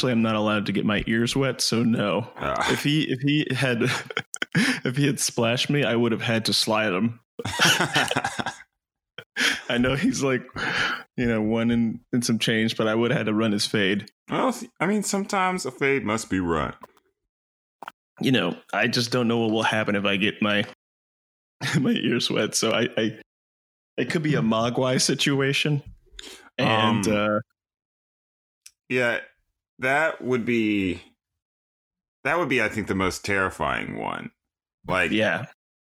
Actually, I'm not allowed to get my ears wet, so no. Ah. If he if he had if he had splashed me, I would have had to slide him. I know he's like, you know, one in, in some change, but I would have had to run his fade. well, I mean, sometimes a fade must be run. You know, I just don't know what will happen if I get my my ears wet. So I, I it could be a Mogwai situation. And Um, uh Yeah, that would be that would be I think the most terrifying one. Like yeah.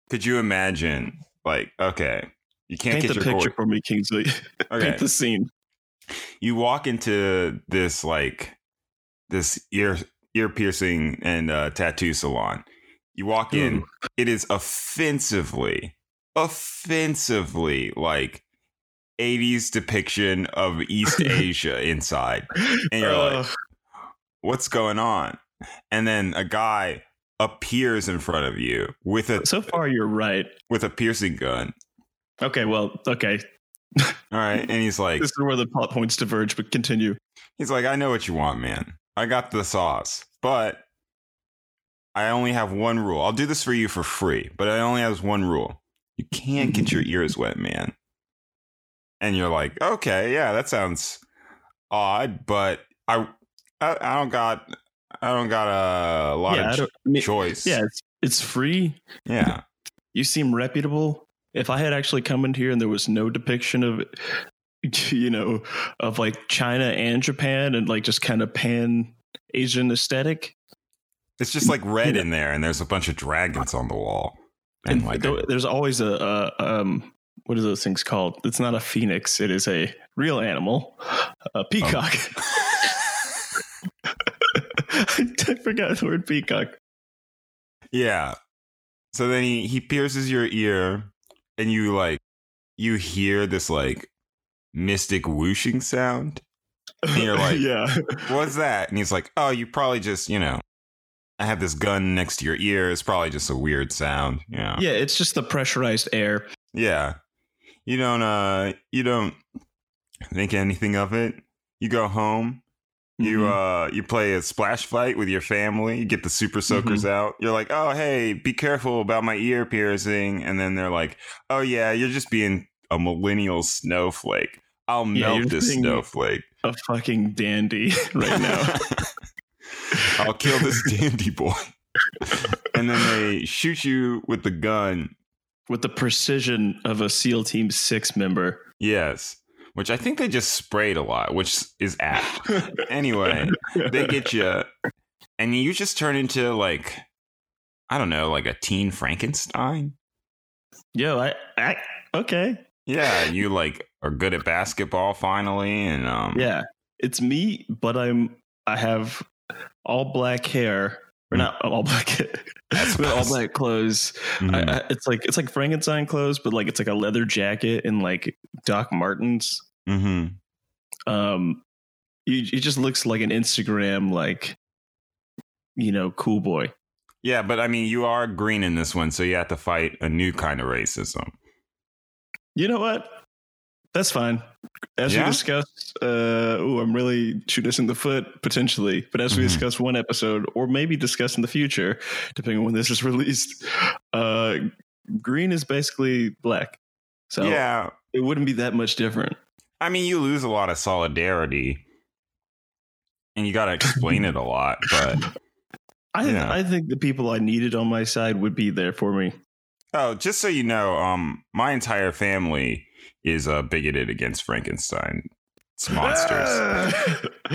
could you imagine like okay, you can't Paint get the your picture for me, Kingsley. Okay. Paint the scene. you walk into this like this ear ear piercing and uh, tattoo salon. You walk in, Ooh. it is offensively, offensively like 80s depiction of East Asia inside. And you're like, Ugh. What's going on? And then a guy appears in front of you with a so far you're right. with a piercing gun. Okay, well, okay. All right, and he's like, This is where the plot points diverge, but continue. he's like, I know what you want, man. I got the sauce, but I only have one rule. I'll do this for you for free, but I only have one rule. You can't get your ears wet, man. And you're like, okay, yeah, that sounds odd, but I, I, I don't got, I don't got a lot yeah, of I mean, choice. yeah, it's it's free. yeah. You seem reputable. If I had actually come in here and there was no depiction of, you know, of like China and Japan and like just kind of pan Asian aesthetic, It's just like red in there, and there's a bunch of dragons on the wall, and, and like th- there's always a, a um, what are those things called? It's not a phoenix. It is a real animal, a peacock. I forgot the word peacock. yeah. So then he he pierces your ear, and you like you hear this like mystic whooshing sound. And you're like, yeah, What's that? And he's like, Oh, you probably just you know, I have this gun next to your ear. It's probably just a weird sound. You know? yeah. It's just the pressurized air. Yeah. You don't uh you don't think anything of it. You go home, you Mhm. uh you play a splash fight with your family, you get the super soakers out. You're like, "Oh, hey, be careful about my ear piercing." And then they're like, "Oh yeah, you're just being a millennial snowflake. I'll Yeah, melt this snowflake a fucking dandy right now. I'll kill this dandy boy." and then they shoot you with the gun With the precision of a SEAL Team Six member. Yes, which I think they just sprayed a lot, which is apt. Anyway, they get you, and you just turn into like, I don't know, like a teen Frankenstein. Yo, I, I okay. Yeah, you like are good at basketball finally, and um, Yeah, it's me, but I'm I have all black hair, or not all black, but all black clothes. mhm. I, I, it's like it's like Frankenstein clothes, but like it's like a leather jacket and like Doc Martens. Mhm. Um, he just looks like an Instagram like, you know, cool boy. yeah, but I mean, you are green in this one, so you have to fight a new kind of racism. You know what? That's fine. As Yeah? we discussed, uh, oh, I'm really shooting us in the foot potentially. But as we Mhm. discuss one episode, or maybe discuss in the future, depending on when this is released, uh, green is basically black. So yeah, it wouldn't be that much different. I mean, you lose a lot of solidarity, and you got to explain it a lot, but. I Yeah. I think the people I needed on my side would be there for me. Oh, just so you know, um, my entire family is uh, bigoted against Frankenstein. It's monsters.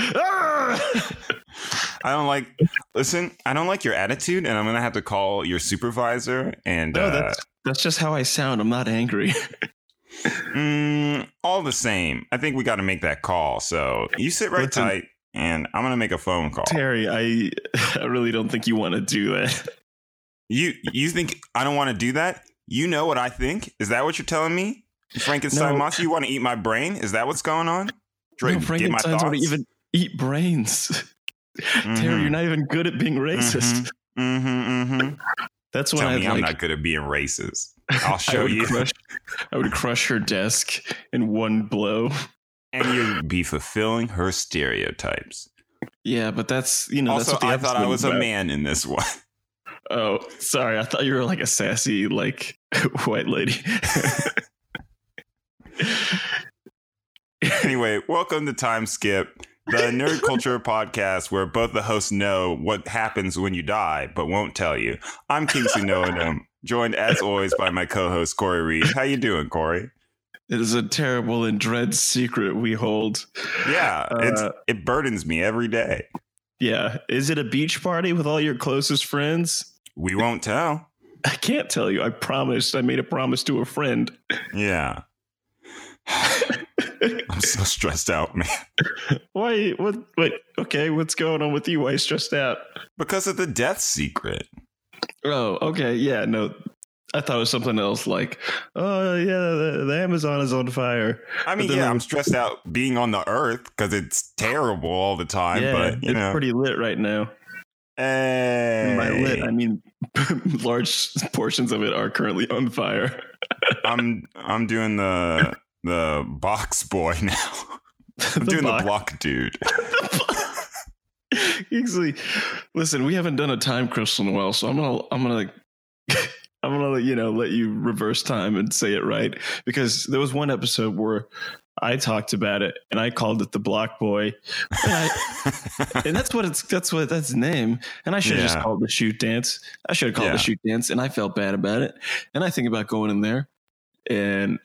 I don't like. Listen, I don't like your attitude, and I'm gonna have to call your supervisor. And no, uh, that's that's just how I sound. I'm not angry. mm, all the same, I think we got to make that call. So you sit right Listen. tight, and I'm gonna make a phone call. Terry, I I really don't think you want to do that. You you think I don't want to do that? You know what I think? Is that what you're telling me? Frankenstein No. monster, you want to eat my brain? Is that what's going on? Dra- no, get my Frankensteins want to even eat brains. Terry, Mhm. you're not even good at being racist. Mm-hmm, mm-hmm. That's when Tell I'd me I'm not good at being racist. I'll show would you. Crush, I would crush her desk in one blow. and you'd be fulfilling her stereotypes. Yeah, but that's you know. also, that's I thought I was a man in this one. Oh, sorry. I thought you were like a sassy, like white lady. anyway, welcome to Time Skip, the nerd culture podcast where both the hosts know what happens when you die, but won't tell you. I'm Kingsley Noadum, joined as always by my co-host Corey Reed. How you doing, Corey? it is a terrible and dread secret we hold. Yeah, it's, Uh, it burdens me every day. Yeah. Is it a beach party with all your closest friends? We won't tell. I can't tell you. I promised. I made a promise to a friend. Yeah. I'm so stressed out, man. Why? What? Wait. Okay. What's going on with you? Why you stressed out? Because of the death secret. Oh, okay. Yeah. No. I thought it was something else. Like, oh yeah, the, the Amazon is on fire. I mean, yeah, I'm stressed out being on the earth because it's terrible all the time. yeah, but you it's know, pretty lit right now. hey, And by lit, I mean large portions of it are currently on fire. I'm I'm doing the the box boy now. I'm doing box- the block dude. Kingsley, listen, we haven't done a time crystal in a while, so I'm gonna I'm gonna I'm gonna you know let you reverse time and say it right because there was one episode where I talked about it and I called it the Block Boy, and, I, and that's what it's that's what that's the name, and I should have just Yeah. called it the shoot dance. I should have called it Yeah. the shoot dance, and I felt bad about it, and I think about going in there and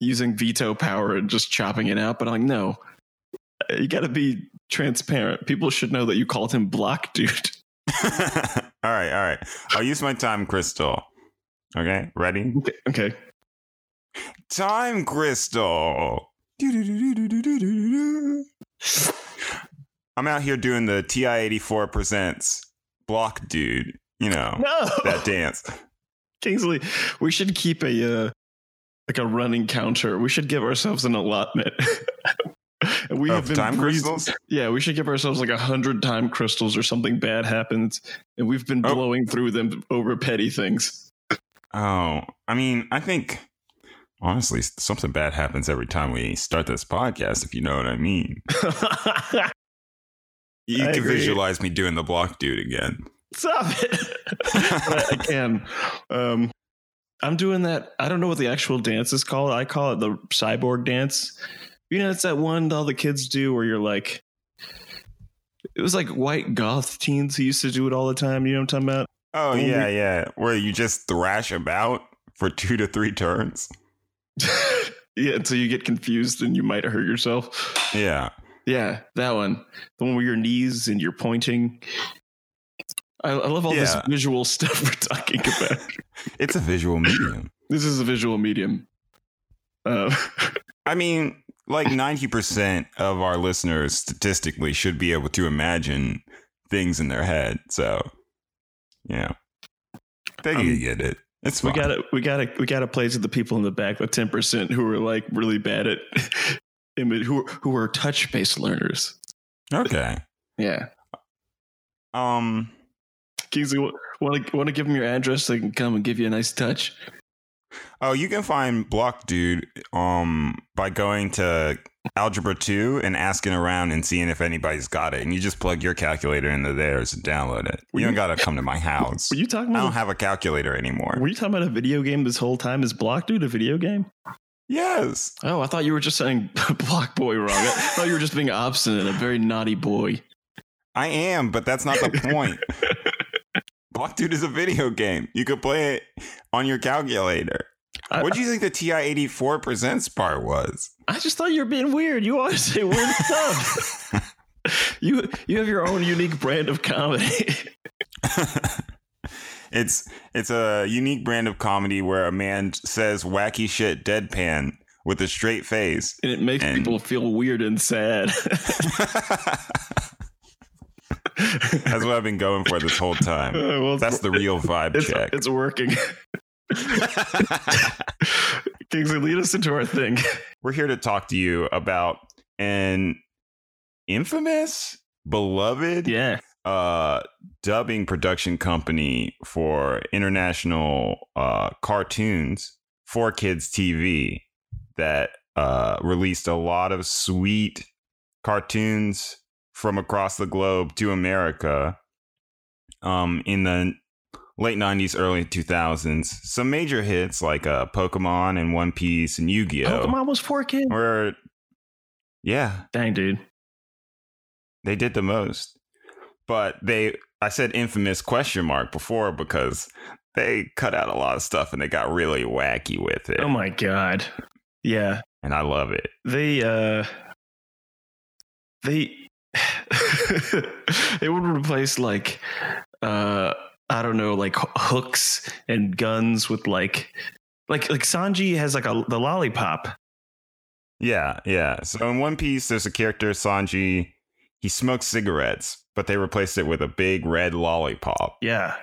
using veto power and just chopping it out, but I'm like no. You got to be transparent. People should know that you called him Block Dude. all right, all right. I'll use my time crystal. Okay, ready? Okay. okay. Time crystal. I'm out here doing the TI 84 presents block dude. You know No, that dance. Kingsley, we should keep a uh, like a running counter. We should give ourselves an allotment. We Of time breezing- crystals? Yeah, we should give ourselves like a hundred time crystals or something bad happens, and we've been Oh. blowing through them over petty things. Oh, I mean, I think honestly, something bad happens every time we start this podcast. If you know what I mean. You I can agree. visualize me doing the block dude again. Stop it! I can. Um, I'm doing that. I don't know what the actual dance is called. I call it the cyborg dance. You know, it's that one all the kids do where you're like, it was like white goth teens who used to do it all the time. You know what I'm talking about? Oh yeah, yeah. Where you just thrash about for two to three turns. yeah, until you get confused and you might hurt yourself. Yeah. Yeah, that one. The one where your knees and you're pointing. I, I love all this visual stuff we're talking about. It's a visual medium. this is a visual medium. Uh, I mean, like 90% of our listeners statistically should be able to imagine things in their head. So, yeah. They Um, can get it. It's we gotta we gotta we gotta play to the people in the back, the ten percent who are like really bad at image who who are touch based learners. Okay. Yeah. Um, Kingsley, want to want to give them your address so they can come and give you a nice touch? oh, you can find Block Dude um by going to Algebra 2 and asking around and seeing if anybody's got it. And you just plug your calculator into theirs and download it. Were You don't got to come to my house. Were you talking about I don't have a calculator anymore. were you talking about a video game this whole time? Is Block Dude a video game? Yes. Oh, I thought you were just saying Block Boy wrong. I thought you were just being obstinate, a very naughty boy. I am, but that's not the point. Block Dude is a video game. You could play it on your calculator. What do you think the TI 84 presents part was? I just thought you were being weird. You always say weird stuff. you you have your own unique brand of comedy. it's it's a unique brand of comedy where a man says wacky shit deadpan with a straight face. and it makes And- people feel weird and sad. That's what I've been going for this whole time. Uh, well, That's the real vibe it's, check. it's working. Kingsley, lead us into our thing. We're here to talk to you about an infamous, beloved Yeah, uh, dubbing production company for international uh, cartoons for kids TV that uh, released a lot of sweet cartoons from across the globe to America um, in the late 90s, early 2000s. Some major hits like uh, Pokemon and One Piece and Yu Gi Oh! Pokemon was four kids. Where, yeah, Dang, dude. they did the most. But they, I said infamous question mark before because they cut out a lot of stuff and they got really wacky with it. Oh my god. Yeah. and I love it. They uh they they would replace like uh I don't know, like hooks and guns with like like like Sanji has like a the lollipop. Yeah, yeah. So in One Piece, there's a character, Sanji. He smokes cigarettes, but they replaced it with a big red lollipop. Yeah.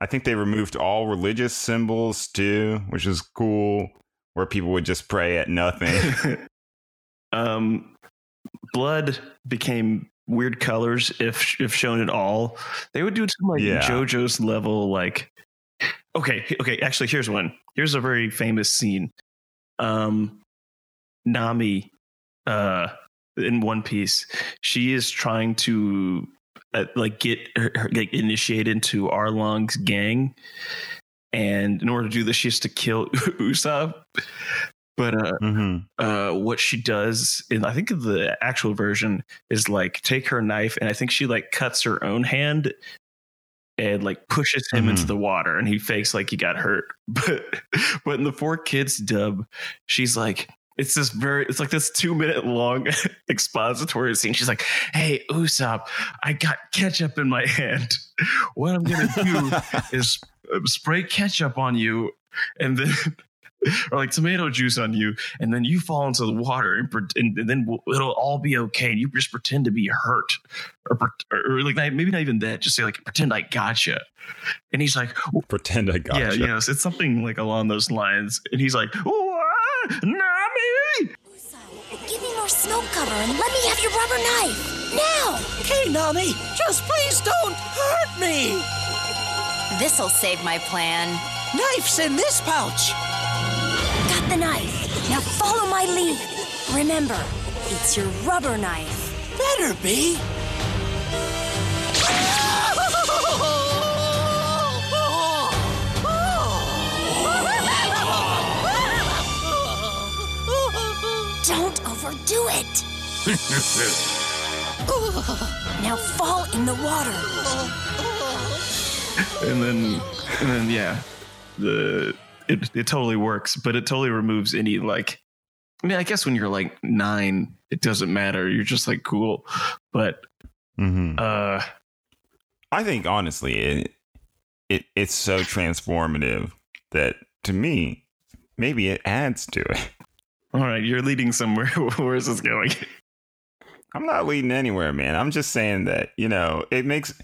I think they removed all religious symbols too, which is cool, where people would just pray at nothing. um blood became weird colors if if shown at all. They would do some like Yeah. JoJo's level like Okay, okay, actually here's one. Here's a very famous scene. Um Nami uh in One Piece, she is trying to uh, like get her, her like initiated into Arlong's gang and in order to do this she has to kill Usopp. But uh hmm uh, what she does in I think the actual version is like take her knife and I think she like cuts her own hand and like pushes him into Mhm. the water and he fakes like he got hurt. But but in the four kids dub, she's like it's this very it's like this two minute long expository scene. She's like, Hey Usopp, I got ketchup in my hand. What I'm gonna do is uh, spray ketchup on you and then or like tomato juice on you and then you fall into the water and, pre- and, and then it'll all be okay and you just pretend to be hurt or, or, or like not- maybe not even that just say like pretend i gotcha and he's like Pretend I gotcha. yeah you. you know it's something like along those lines and he's like "Wah, nami Give me more smoke cover and let me have your rubber knife. Now! Hey, Nami, just please don't hurt me. This'll save my plan. Knife's in this pouch. Got the knife. Now follow my lead. Remember, it's your rubber knife. Better be. Don't overdo it. now fall in the water. and then and then yeah the it, it totally works but it totally removes any like i mean i guess when you're like nine it doesn't matter you're just like cool but hmm uh I think honestly, it it it's so transformative that to me, maybe it adds to it. all right you're leading somewhere where is this going I'm not leading anywhere, man. I'm just saying that you know it makes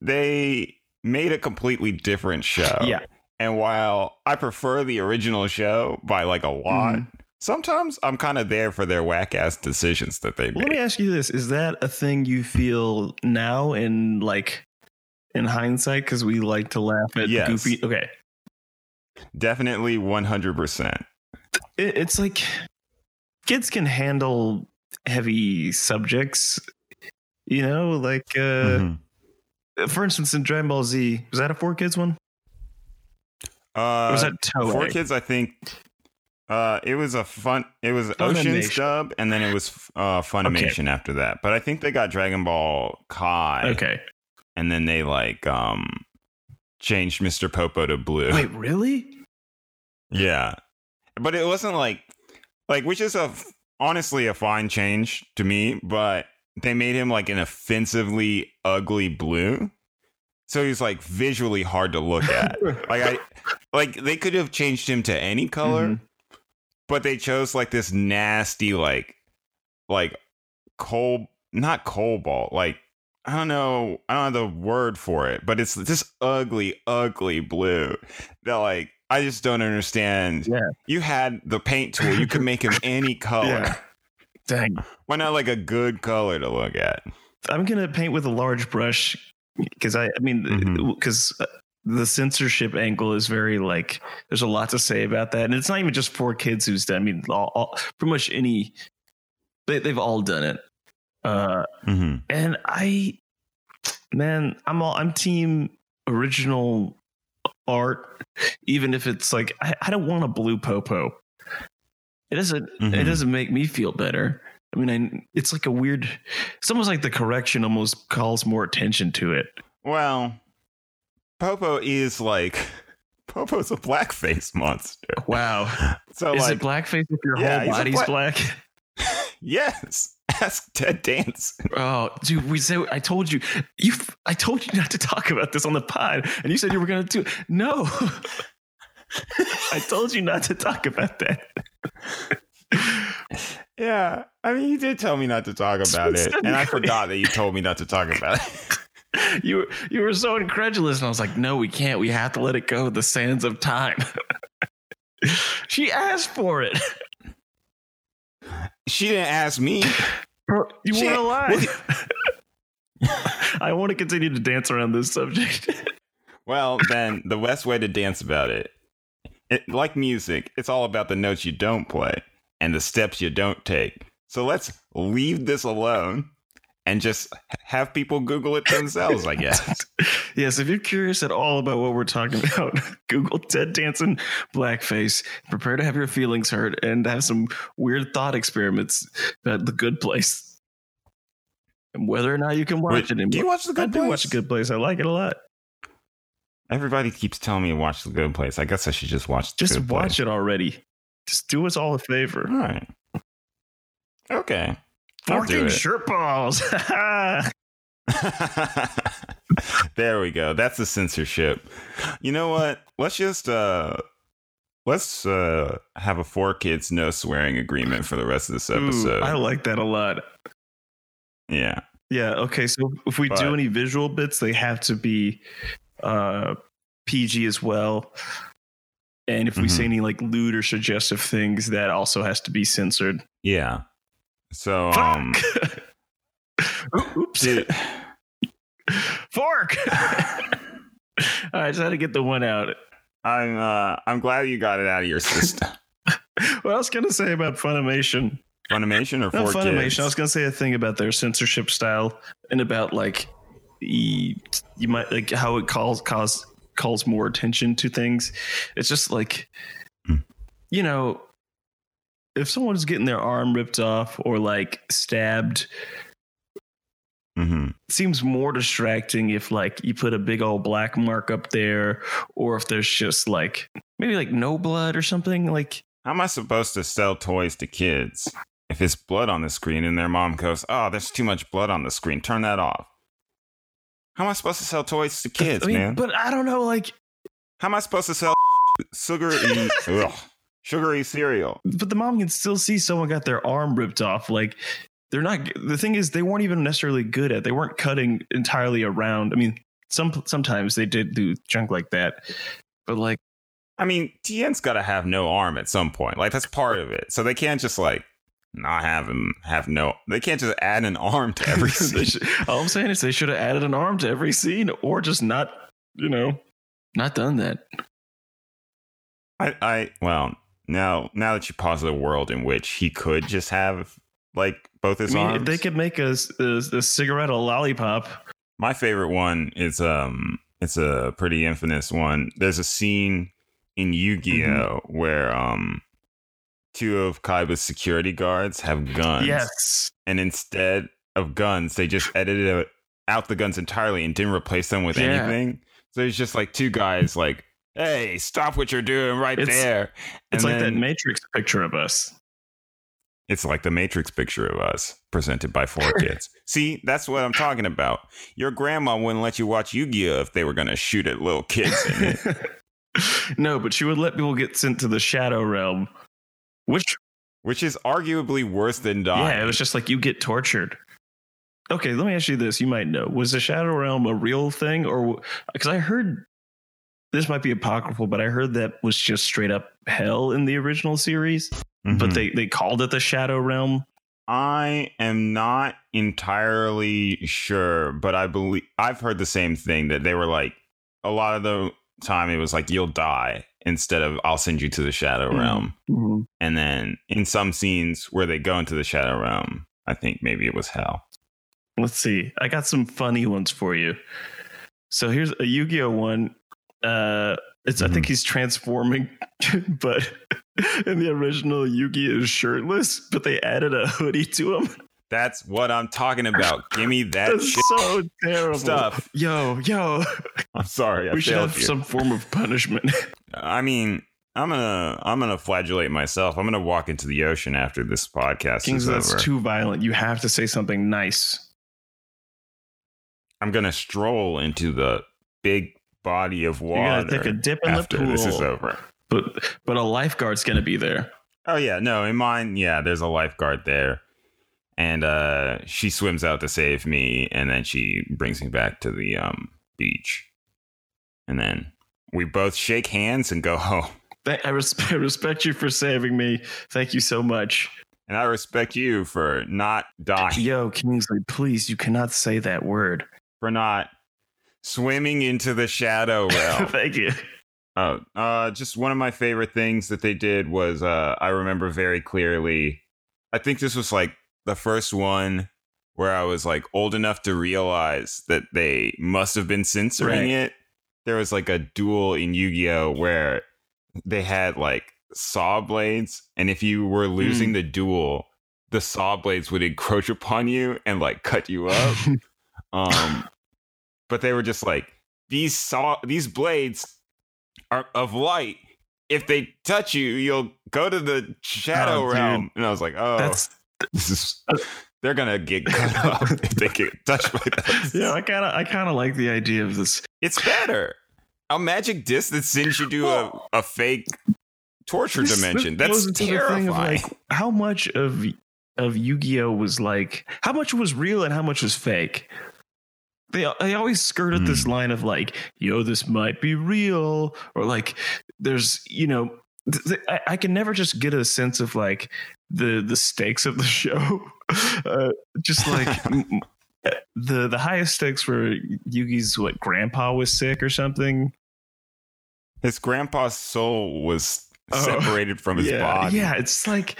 they made a completely different show. yeah And while I prefer the original show by like a lot, Mhm. sometimes I'm kind of there for their whack ass decisions that they make. let me ask you this is that a thing you feel now in like in hindsight because we like to laugh at Yes. goofy okay Definitely 100%. it's like kids can handle heavy subjects you know like uh Mhm. for instance, in Dragon Ball Z, was that a four kids one? Uh, Or was that Toei? Four Kids, I think. Uh, it was a fun. It was. Ocean's dub, and then it was uh Funimation after that. But I think they got Dragon Ball Kai, Okay. and then they like um changed Mr. Popo to blue. Wait, really? Yeah, but it wasn't like like which is a honestly a fine change to me, but they made him like an offensively ugly blue. So he's like visually hard to look at. like I like they could have changed him to any color, Mhm. but they chose like this nasty like like coal not cobalt like I don't know I don't know the word for it, but it's this ugly ugly blue that like I just don't understand. Yeah. You had the paint tool, you could make him any color. Yeah. Dang. Why not like a good color to look at? I'm gonna paint with a large brush because I, I mean, because the censorship angle is very like. There's a lot to say about that, and it's not even just for kids who's done. I mean, all, all, pretty much any. They, they've all done it. Uh, hmm and I, man, I'm all I'm team original art, even if it's like I, I don't want a blue popo. It doesn't. It Mhm. doesn't make me feel better. I mean, I, it's like a weird. It's almost like the correction almost calls more attention to it. Well, Popo is like Popo's a blackface monster. Wow, So is like, it blackface if your Yeah, whole body's black- black? yes, ask Ted Danson. Oh, dude, we said I told you. You, I told you not to talk about this on the pod, and you said you were going to do. No, I told you not to talk about that. Yeah, I mean, you did tell me not to talk about it, and I forgot that you told me not to talk about it. You were you were so incredulous, and I was like, "No, we can't. We have to let it go. The sands of time." she asked for it. she didn't ask me. Bro, You She- want to lie? I want to continue to dance around this subject. Well, then the best way to dance about it, it, like music, it's all about the notes you don't play and the steps you don't take. So let's leave this alone and just have people Google it themselves, I guess. yes, if you're curious at all about what we're talking about, Google Ted Danson blackface. Prepare to have your feelings hurt and have some weird thought experiments about the good place. And whether or not you can watch Wait, it anymore. do you watch The Good I do Place? watch the good place. I like it a lot. Everybody keeps telling me to watch The Good Place. I guess I should just watch The Just Good watch Place. it already. Just do us all a favor. All right. Okay. Fucking shirt balls. there we go. That's the censorship. You know what? Let's just uh let's uh have a four kids no swearing agreement for the rest of this Ooh, episode. I like that a lot. yeah. Yeah. Okay. So if we But- do any visual bits, they have to be uh, PG as well. And if we say Mhm. any like lewd or suggestive things, that also has to be censored. Yeah. So um Oops. did, Fork. I just had to get the one out. I'm uh I'm glad you got it out of your system. What else can I say about Funimation? Funimation or Not Funimation. kids? I was gonna say a thing about their censorship style and about like you might like how it calls cause calls more attention to things. It's just like Hmm. you know, if someone's getting their arm ripped off or like stabbed, Mhm. it seems more distracting if like you put a big old black mark up there, or if there's just like maybe like no blood or something. Like How am I supposed to sell toys to kids if it's blood on the screen and their mom goes, "Oh, there's too much blood on the screen. Turn that off." How am I supposed to sell toys to kids, I mean, man? but I don't know, like How am I supposed to sell sugary, ugh, sugary cereal? but the mom can still see someone got their arm ripped off. Like they're not. The thing is, they weren't even necessarily good at. They weren't cutting entirely around. I mean, some sometimes they did do junk like that, but like I mean, Tien's got to have no arm at some point. Like that's part of it. So they can't just like not have him have no. They can't just add an arm to every scene. should, all I'm saying is they should have added an arm to every scene, or just not, you know, not done that. I, I, well, now now that you posit a world in which he could just have like both I his mean, arms. they could make a, a, a cigarette a lollipop. My favorite one is um it's a pretty infamous one. There's a scene in Yu-Gi-Oh where um two of Kaiba's security guards have guns. Yes, And instead of guns, they just edited out the guns entirely and didn't replace them with Yeah. anything. So there's just like two guys like, "Hey, stop what you're doing right It's- there." it's And like that Matrix picture of us. It's like the Matrix picture of us presented by four kids. See, that's what I'm talking about. Your grandma wouldn't let you watch Yu-Gi-Oh if they were going to shoot at little kids in it. no, but she would let people get sent to the shadow realm, which which is arguably worse than dying. yeah, it was just like you get tortured. Okay, let me ask you this: you might know was the shadow realm a real thing, or because I heard this might be apocryphal, but I heard that was just straight up hell in the original series, Mhm. but they they called it the shadow realm. I am not entirely sure, but I believe I've heard the same thing that they were like a lot of the time it was like you'll die instead of I'll send you to the shadow Mm. realm. And then in some scenes where they go into the shadow realm, I think maybe it was hell. Let's see. I got some funny ones for you. So here's a Yu-Gi-Oh one. Uh, it's I think he's transforming, but in the original Yu-Gi is shirtless, but they added a hoodie to him. That's what I'm talking about. Give me that so terrible stuff. Yo, yo, I'm sorry. I we should have you. some form of punishment. I mean, I'm gonna I'm gonna flagellate myself. I'm gonna walk into the ocean after this podcast Kings, that's over. too violent. You have to say something nice. I'm gonna stroll into the big body of You're water gonna take a dip in the pool, this is over. but but a lifeguard's gonna be there. Oh yeah, no, in mine, yeah, there's a lifeguard there. And uh she swims out to save me and then she brings me back to the um beach. And then we both shake hands and go home. I, res- I respect you for saving me. Thank you so much. And I respect you for not dying, Yo, Kingsley, please, you cannot say that word. for not swimming into the shadow realm. Thank you. Oh, uh, just one of my favorite things that they did was uh, I remember very clearly. I think this was like the first one where I was like old enough to realize that they must have been censoring Right. it. There was like a duel in Yu Gi Oh where they had like saw blades, and if you were losing the duel, the saw blades would encroach upon you and like cut you up. Um, but they were just like these saw these blades are of light. If they touch you, you'll go to the shadow Oh, realm. And I was like, oh, That's this is they're gonna get cut up if they get touched by that. yeah. I kind of I kind of like the idea of this. It's better. A magic disc that sends you to a, a fake torture This- dimension. this goes That's into the thing terrifying. like how much of of Yu-Gi-Oh was like how much was real and how much was fake. They they always skirted Hmm. this line of like, yo, this might be real, or like, there's you know, th- th- I, I can never just get a sense of like the the stakes of the show. Uh, just like the the highest stakes were Yugi's what grandpa was sick or something. his grandpa's soul was Oh, separated from his yeah, body. Yeah, it's like,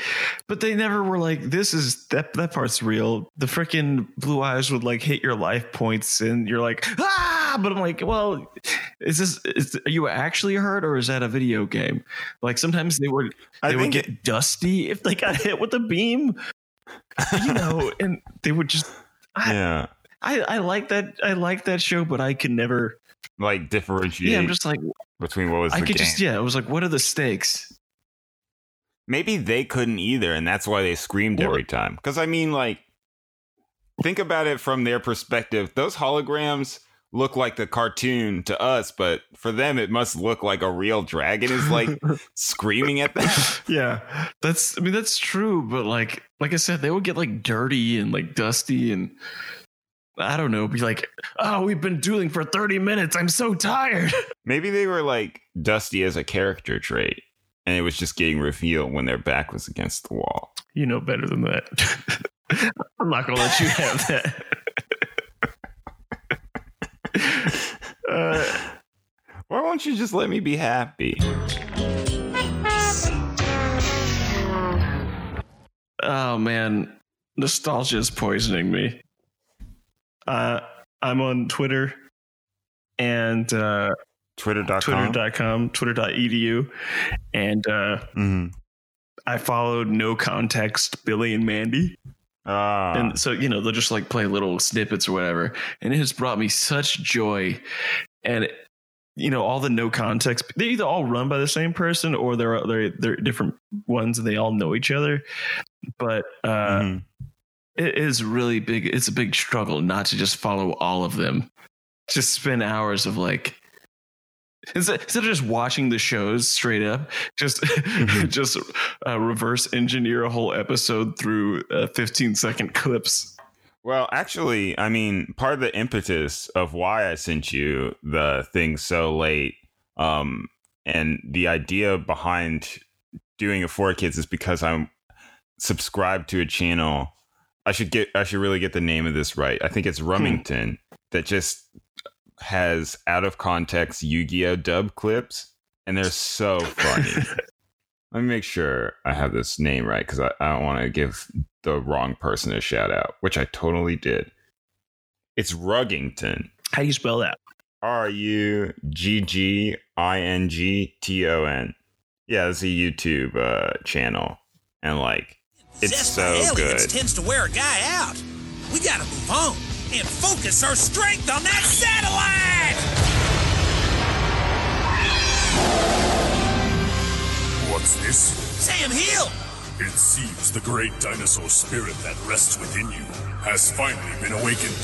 but they never were like, this is that that part's real. The freaking blue eyes would like hit your life points, and you're like, ah. But I'm like, well, is this is are you actually hurt or is that a video game? Like sometimes they would I they would think get dusty if they got hit with a beam, you know, and they would just. I, yeah, I I like that I like that show, but I can never. like differentiate Yeah, I'm just like between what was I the could game. just yeah. I was like, what are the stakes? Maybe they couldn't either, and that's why they screamed Well- every time. Because I mean, like, think about it from their perspective. Those holograms look like the cartoon to us, but for them, it must look like a real dragon is like screaming at them. yeah that's i mean that's true but like like i said they would get like dirty and like dusty and i don't know be like oh we've been dueling for 30 minutes i'm so tired Maybe they were like dusty as a character trait, and it was just getting revealed when their back was against the wall. you know better than that i'm not gonna let you have that uh, Why won't you just let me be happy? oh man nostalgia is poisoning me uh i'm on twitter and uh Twitter.com. twitter.com twitter.edu and uh Mhm. I followed no context Billy and Mandy. Ah. And so, you know, they'll just like play little snippets or whatever. And it has brought me such joy. And, you know, all the no context, they either all run by the same person or they're, they're, they're different ones and they all know each other. But uh, Mhm. it is really big. It's a big struggle not to just follow all of them. Just spend hours of like, instead instead of just watching the shows straight up, just Mhm. just uh, reverse engineer a whole episode through uh, 15 second clips. Well, actually, I mean, part of the impetus of why I sent you the thing so late, um, and the idea behind doing it for kids is because I'm subscribed to a channel. I should get, I should really get the name of this right. I think it's Rummington that just has out of context Yu-Gi-Oh dub clips, and they're so funny. Let me make sure I have this name right because I, I don't want to give the wrong person a shout out, which I totally did. It's Ruggington. How do you spell that? R U G G I N G T O N. Yeah, it's a YouTube uh, channel, and like it's Possessed so by good. tends to wear a guy out. We gotta move on and focus our strength on that satellite! What's this? Sam Hill! It seems the great dinosaur spirit that rests within you has finally been awakened.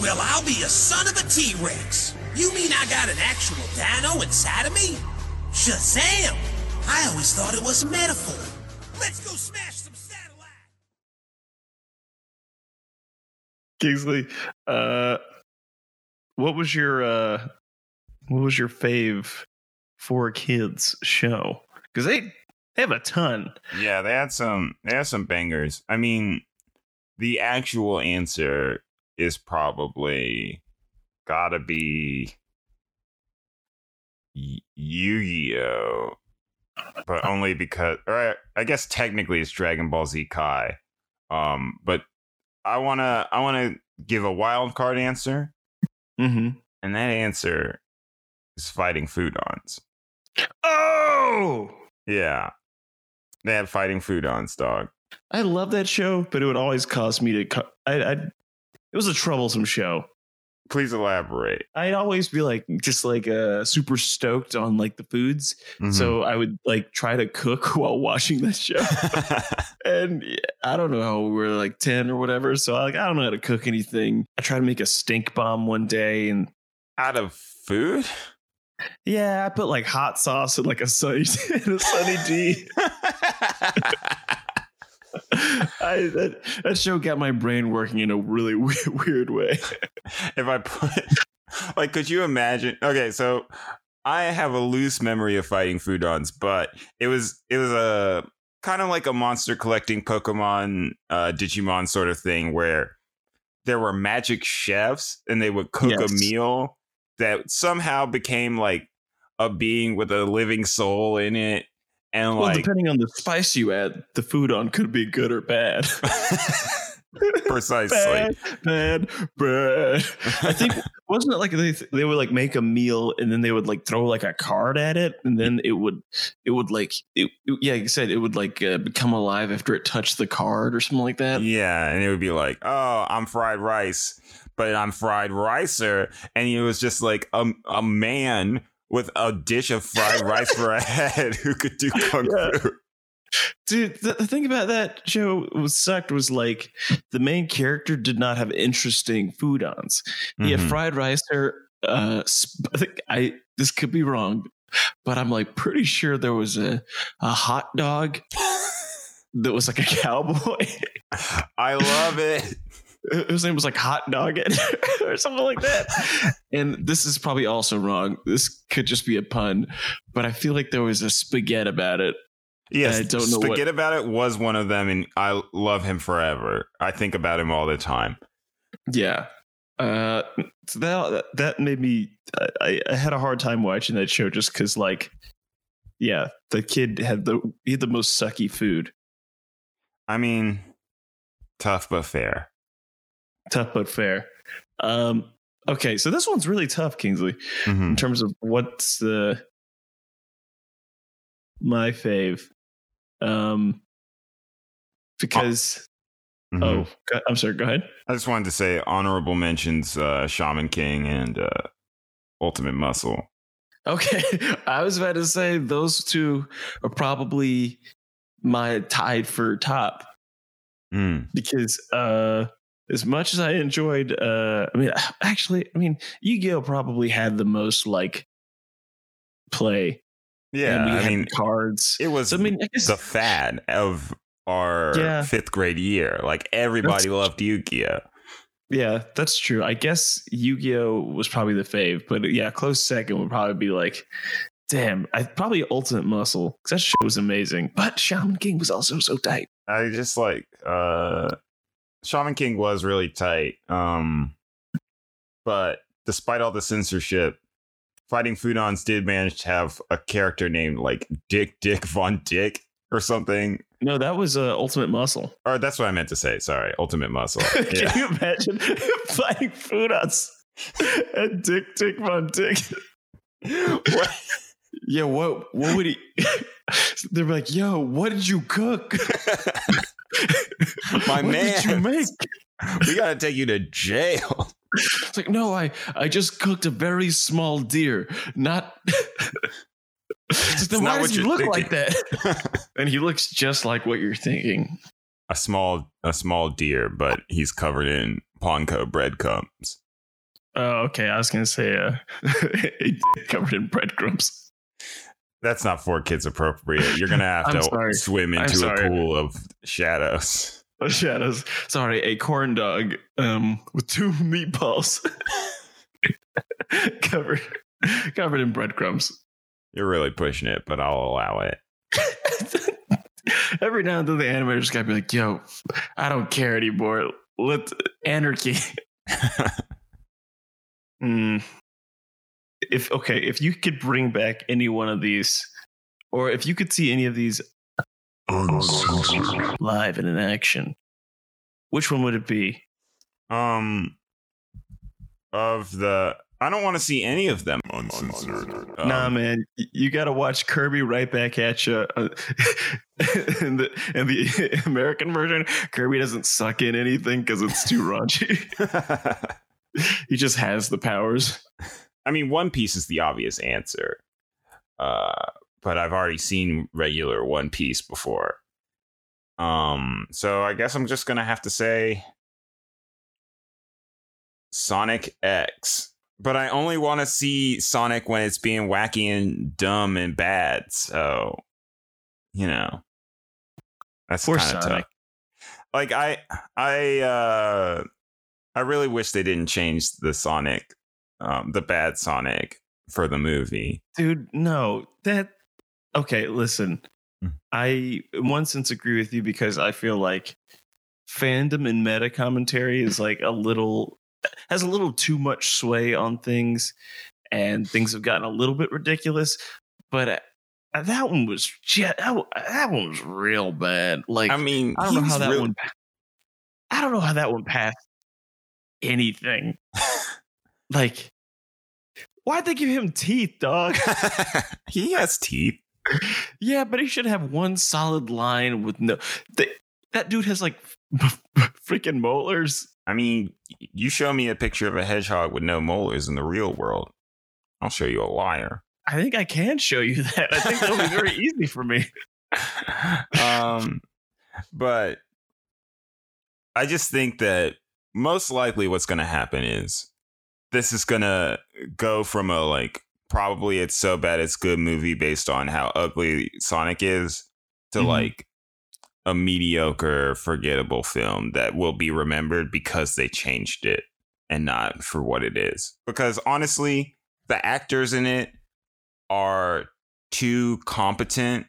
Well, I'll be a son of a T-Rex. You mean I got an actual dino inside of me? Shazam! I always thought it was a metaphor. Let's go smash Kingsley, uh, what was your uh, what was your fave for kids show? Because they, they have a ton. Yeah, they had some. They had some bangers. I mean, the actual answer is probably gotta be Yu-Gi-Oh, but only because, or I guess technically it's Dragon Ball Z Kai. Um, but I wanna, I wanna give a wild card answer, Mm-hmm. and that answer is fighting Foodons. Oh, Yeah, they had fighting Foodons, dog. I love that show, but it would always cause me to. co- I, I, it was a troublesome show. Please elaborate. I'd always be like, just like uh, super stoked on like the foods, Mhm. so I would like try to cook while watching that show. and I don't know how we were like 10 or whatever. So I like I don't know how to cook anything. I tried to make a stink bomb one day and out of food? yeah, I put like hot sauce and like a sunny in a sunny D. I that, that show got my brain working in a really weird, weird way. if I put like could you imagine okay, so I have a loose memory of fighting Foodons, but it was it was a kind of like a monster collecting Pokemon uh Digimon sort of thing where there were magic chefs and they would cook Yes. a meal that somehow became like a being with a living soul in it and well, like depending on the spice you add, the Foodon could be good or bad. precisely bad, bad, bad. I think wasn't it like they they would like make a meal and then they would like throw like a card at it and then it would it would like it, yeah like you said it would like uh, become alive after it touched the card or something like that. Yeah, and it would be like, "Oh, I'm fried rice, but I'm fried ricer," and it was just like a a man with a dish of fried rice for a head who could do kung Yeah. fu. Dude, the, the thing about that show was sucked was like the main character did not have interesting Foodons. He had Mhm. fried rice or uh I think I this could be wrong, but I'm like pretty sure there was a a hot dog that was like a cowboy. I love it. His name was like Hot Dog or something like that. And this is probably also wrong. This could just be a pun, but I feel like there was a spaghetti about it. Yes, I don't know what- Spaghetti about it was one of them, and I love him forever. I think about him all the time. Yeah. Uh, so that that made me. I, I had a hard time watching that show just because, like, yeah, the kid had the he had the most sucky food. I mean, tough but fair. Tough but fair. Um, okay, so this one's really tough, Kingsley, Mhm. in terms of what's the my fave. Um, because Mhm. oh, go- I'm sorry. Go ahead. I just wanted to say honorable mentions: uh, Shaman King and uh, Ultimate Muscle. Okay, I was about to say those two are probably my tied for top Mm. because uh as much as I enjoyed uh I mean actually I mean Yu-Gi-Oh probably had the most like play. Yeah, I mean, cards. it was So, I mean I guess the fad of our Yeah. fifth grade year. Like everybody That's- loved Yu-Gi-Oh. yeah, that's true. I guess Yu-Gi-Oh was probably the fave, but yeah, close second would probably be like damn, I probably Ultimate Muscle cuz that show was amazing. But Shaman King was also so tight. I just like uh Shaman King was really tight. Um but despite all the censorship, Fighting Foodons did manage to have a character named like Dick Dick Von Dick. or something. No, that was uh, Ultimate Muscle. Or that's what I meant to say. Sorry, Ultimate Muscle. Can Yeah. you imagine Fighting Foodon and Dick Dick Von Dick? What? Yeah, what what would he? They're like, yo, what did you cook? My what did you man. make? we gotta take you to jail. It's like, no, I I just cooked a very small deer, not. It's then why does he look like that? and he looks just like what you're thinking. a small, a small deer, but he's covered in Panko breadcrumbs. Oh, okay. I was gonna say uh, a covered in breadcrumbs. That's not for kids appropriate. You're gonna have to sorry. swim into a pool of shadows. Oh, shadows. Sorry, a corn dog um, with two meatballs covered covered in breadcrumbs. You're really pushing it, but I'll allow it. Every now and then, the animators gotta be like, "Yo, I don't care anymore. Let anarchy." Hmm. If okay, if you could bring back any one of these, or if you could see any of these live and in action, which one would it be? Um, of the, I don't want to see any of them. Uncensored. Um, nah, man, you got to watch Kirby right back at you. Uh, in the in the American version, Kirby doesn't suck in anything because it's too raunchy. he just has the powers. I mean, One Piece is the obvious answer. Uh, but I've already seen regular One Piece before. Um, so I guess I'm just gonna have to say Sonic X. But I only want to see Sonic when it's being wacky and dumb and bad. So, you know, that's kind of tough. Like I, I, uh, I really wish they didn't change the Sonic, um, the bad Sonic for the movie. dude no that okay listen Hmm. i in one sense agree with you because i feel like fandom and meta commentary is like a little has a little too much sway on things and things have gotten a little bit ridiculous but uh, that one was yeah, that, one- that one was real bad like I mean, i don't know how that really- one i don't know how that one passed anything like why'd they give him teeth dog he has teeth. Yeah, but he should have one solid line with no. Th- that dude has like freaking molars. I mean, you show me a picture of a hedgehog with no molars in the real world. I'll show you a liar. I think I can show you that. I think that'll be very easy for me. um, but I just think that most likely what's going to happen is this is going to go from a like probably it's so bad it's good movie based on how ugly Sonic is to Mhm. like a mediocre forgettable film that will be remembered because they changed it and not for what it is. Because honestly, the actors in it are too competent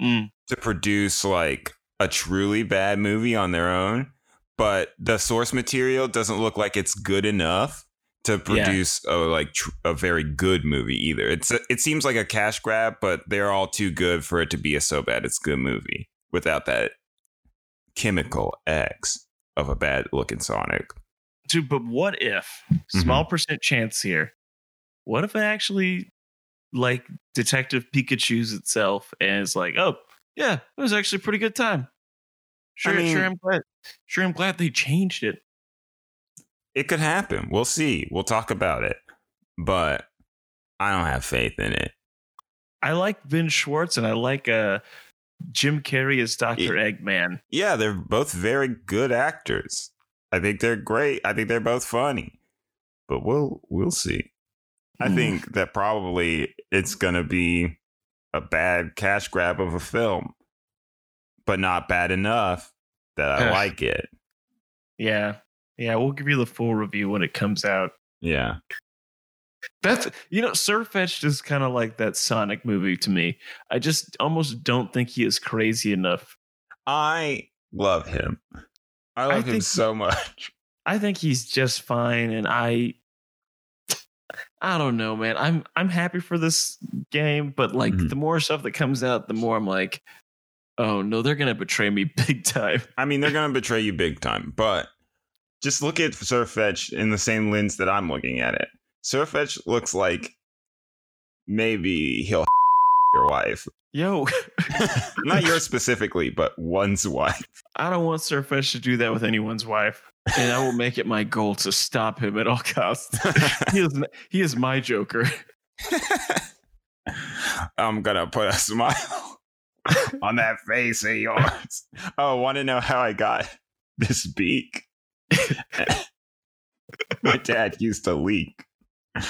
Mm. to produce like a truly bad movie on their own, but the source material doesn't look like it's good enough to produce a like tr- a very good movie either. It's a, it seems like a cash grab, but they're all too good for it to be a so bad it's good movie without that chemical X of a bad looking Sonic. Dude, but what if mm-hmm. small percent chance here? What if it actually like Detective Pikachu's itself and it's like, oh yeah, it was actually a pretty good time. Sure, I mean- sure, I'm glad. Sure, I'm glad they changed it. It could happen. We'll see. We'll talk about it. But I don't have faith in it. I like Ben Schwartz and I like uh Jim Carrey as Doctor Eggman. yeah, they're both very good actors. I think they're great. I think they're both funny. But we'll we'll see. I Mm. think that probably it's gonna be a bad cash grab of a film, but not bad enough that I like it. Yeah, yeah, we'll give you the full review when it comes out. Yeah. That's you know, Sirfetch'd is kind of like that Sonic movie to me. I just almost don't think he is crazy enough. I love him. I love him think- so much. I think he's just fine, and I, I don't know, man. I'm I'm happy for this game, but like Mhm. the more stuff that comes out, the more I'm like, Oh no, they're gonna betray me big time. I mean, they're gonna betray you big time, but just look at Sirfetch'd in the same lens that I'm looking at it. Sirfetch'd looks like maybe he'll your wife. Yo, Not yours specifically, but one's wife. I don't want Sirfetch'd to do that with anyone's wife, and I will make it my goal to stop him at all costs. he is he is my Joker. I'm gonna put a smile on that face of yours. Oh, want to know how I got this beak? My dad used to leak. Oh,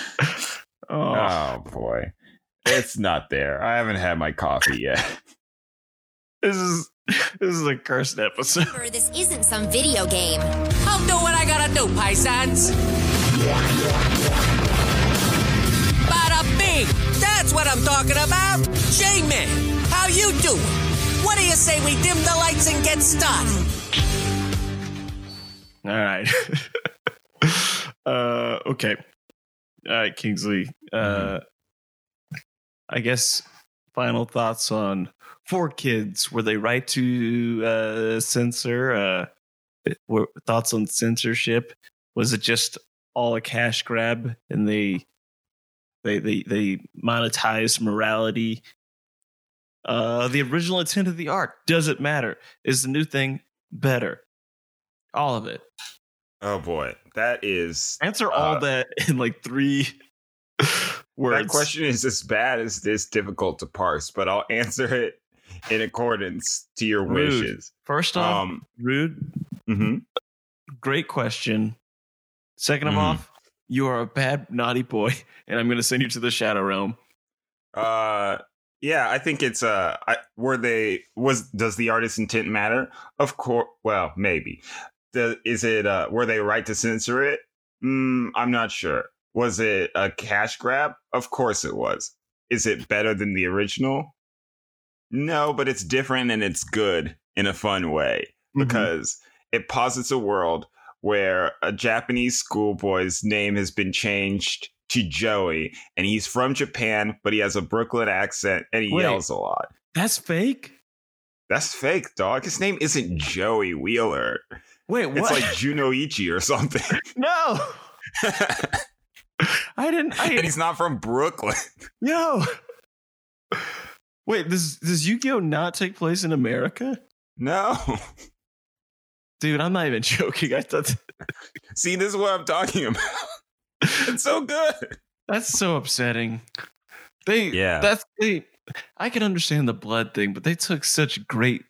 Oh boy, it's not there. I haven't had my coffee yet. this is this is a cursed episode. This isn't some video game. I'll do what I gotta do, paisans. Bada bing! That's what I'm talking about. J-Man, how you doing? What do you say we dim the lights and get started? All right. uh, okay. All right, Kingsley. Uh, I guess final thoughts on 4Kids. Were they right to uh, censor? Uh, were, thoughts on censorship? Was it just all a cash grab and they they they they monetize morality? Uh, the original intent of the art does it matter? Is the new thing better? All of it. Oh boy, that is Answer all Uh, that in like three words. that question is as bad as this difficult to parse, but I'll answer it in accordance to your Rude. wishes. First off, Um, rude. Mm-hmm. Great question. 2nd of Mhm. off, you are a bad naughty boy, and I'm going to send you to the shadow realm. Uh, yeah, I think it's uh, I, were they was does the artist's intent matter? Of course. Well, maybe. The, is it uh, were they right to censor it? Mm, I'm not sure. Was it a cash grab? Of course it was. Is it better than the original? No, but it's different and it's good in a fun way Mm-hmm. because it posits a world where a Japanese schoolboy's name has been changed to Joey, and he's from Japan, but he has a Brooklyn accent and he Wait. yells a lot. That's fake. That's fake, dog. His name isn't Joey Wheeler. Wait, what? It's like Junoichi or something. no, I didn't. I and he's not from Brooklyn. no. Wait, does does Yu-Gi-Oh not take place in America? No. Dude, I'm not even joking. I thought See, this is what I'm talking about. It's so good. that's so upsetting. They Yeah. that's they I can understand the blood thing, but they took such great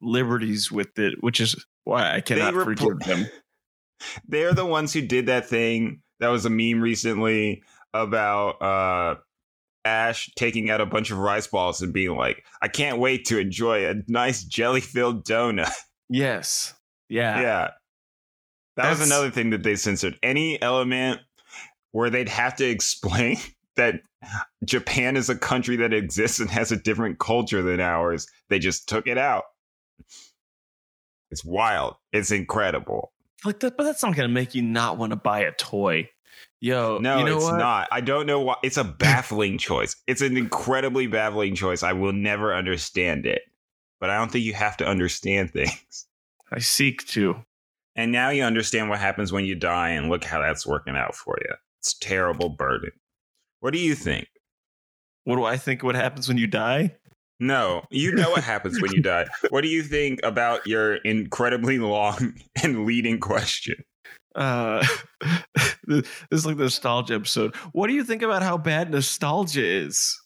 liberties with it, which is why I cannot repl- forgive them. They're the ones who did that thing that was a meme recently about uh Ash taking out a bunch of rice balls and being like, I can't wait to enjoy a nice jelly filled donut. Yes. Yeah. yeah. That was another thing that they censored. Any element where they'd have to explain that Japan is a country that exists and has a different culture than ours, they just took it out. It's wild. It's incredible. Like that, but that's not gonna make you not want to buy a toy. Yo, No, you know it's what? not. I don't know why. It's a baffling choice. It's an incredibly baffling choice. I will never understand it. But I don't think you have to understand things. I seek to. And now you understand what happens when you die, and look how that's working out for you. It's a terrible burden. What do you think? What do I think? What happens when you die? No, you know what happens when you die. What do you think about your incredibly long and leading question? Uh, this is like the nostalgia episode. What do you think about how bad nostalgia is?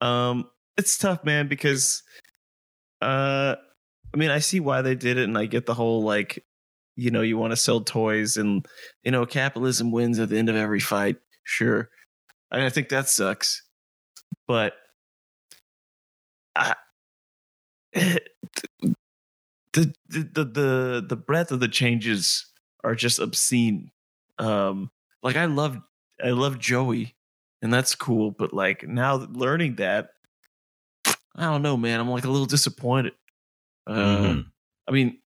um, it's tough, man, because uh, I mean, I see why they did it, and I get the whole like, you know, you want to sell toys, and you know, capitalism wins at the end of every fight. Sure, and I think that sucks, but I. The, the the the breadth of the changes are just obscene. Um, like I love I love Joey, and that's cool. But like now learning that, I don't know, man. I'm like a little disappointed. Uh, Mhm. I mean,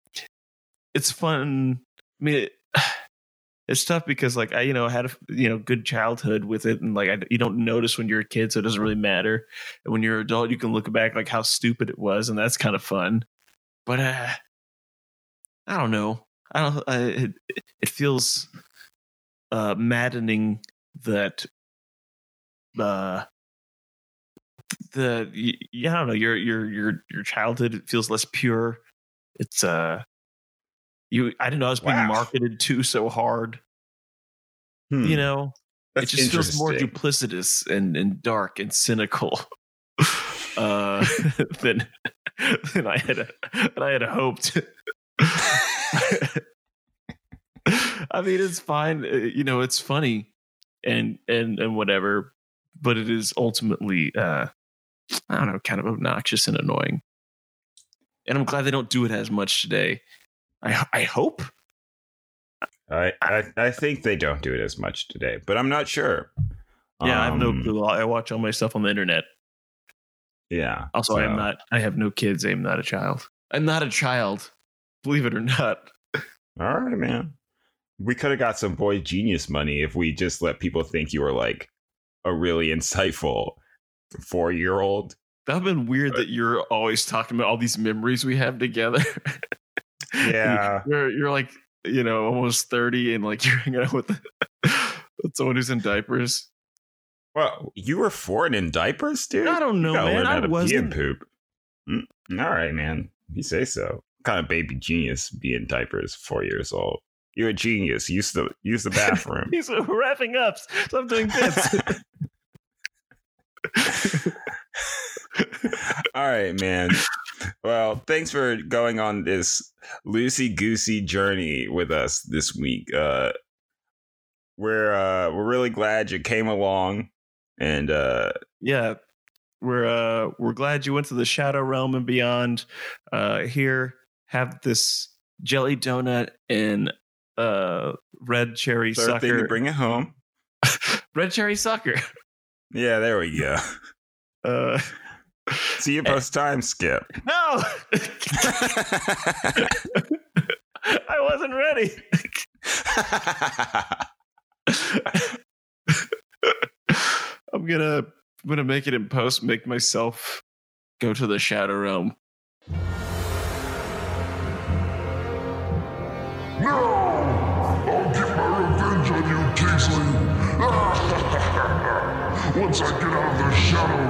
it's fun. I mean, it, it's tough because like I, you know, I had a you know good childhood with it, and like I, you don't notice when you're a kid, so it doesn't really matter. And when you're an adult, you can look back like how stupid it was, and that's kind of fun. But uh, I don't know. I don't. I, it, it feels uh, maddening that uh, the yeah, I don't know your your your your childhood feels less pure. It's uh you I don't know, I was being Wow. marketed to so hard. Hmm, You know, it just feels more duplicitous and, and dark and cynical uh than than I had than I had hoped. I mean, it's fine. uh, You know, it's funny and and and whatever, but it is ultimately uh I don't know, kind of obnoxious and annoying. And I'm glad they don't do it as much today. I I hope. I, I I think they don't do it as much today, but I'm not sure. Yeah, I have no Um, clue. I watch all my stuff on the internet. Yeah. Also, I am not. I have no kids. I am not a child. I'm not a child. Believe it or not. All right, man. We could have got some boy genius money if we just let people think you were like a really insightful four year old. That would have been weird that you're always talking about all these memories we have together. Yeah. you're you're like you know almost thirty and like you're hanging out with, with someone who's in diapers. Well, you were four in diapers, dude. I don't know, man. I to pee and wasn't. poop. Mm, all right, man. You say so. What kind of baby genius being diapers, four years old. You're a genius. Use the use the bathroom. He's wrapping up. Stop doing this. All right, man. Well, thanks for going on this loosey goosey journey with us this week. Uh, we're uh, we're really glad you came along, and uh, yeah we're uh we're glad you went to the shadow realm and beyond uh here have this jelly donut and uh red cherry third thing sucker to bring it home. red cherry sucker Yeah, there we go. uh See you post time, Skip. no i wasn't ready i'm gonna i'm gonna make it in post make myself go to the shadow realm No! I'll get my revenge on you, Kingsley! Once I get out of the shadow